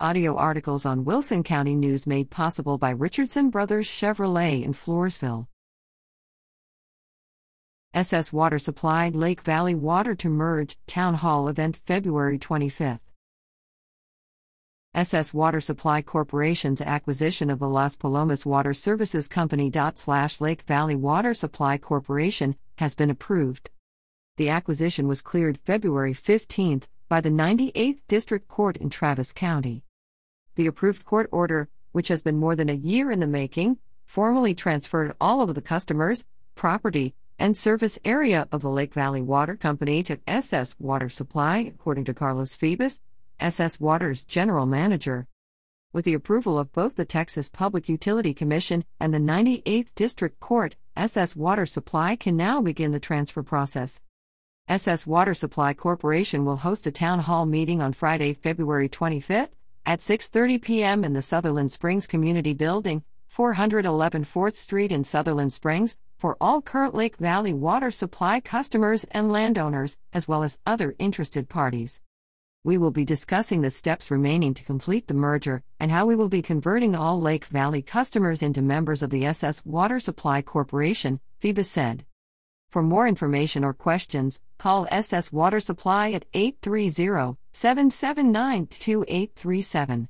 Audio articles on Wilson County News made possible by Richardson Brothers Chevrolet in Floresville. SS Water Supply Lake Valley Water to Merge Town Hall event February 25th. SS Water Supply Corporation's acquisition of the Las Palomas Water Services Company. Slash Lake Valley Water Supply Corporation has been approved. The acquisition was cleared February 15 by the 98th District Court in Travis County. The approved court order, which has been more than a year in the making, formally transferred all of the customers, property, and service area of the Lake Valley Water Company to SS Water Supply, according to Carlos Phoebus, SS Water's general manager. With the approval of both the Texas Public Utility Commission and the 98th District Court, SS Water Supply can now begin the transfer process. SS Water Supply Corporation will host a town hall meeting on Friday, February 25th at 6:30 p.m. in the Sutherland Springs Community Building, 411 4th Street in Sutherland Springs, for all current Lake Valley water supply customers and landowners, as well as other interested parties we will be discussing the steps remaining to complete the merger and how we will be converting all Lake Valley customers into members of the SS Water Supply Corporation, Phoebus said. For more information or questions, call SS Water Supply at 830 779 2837.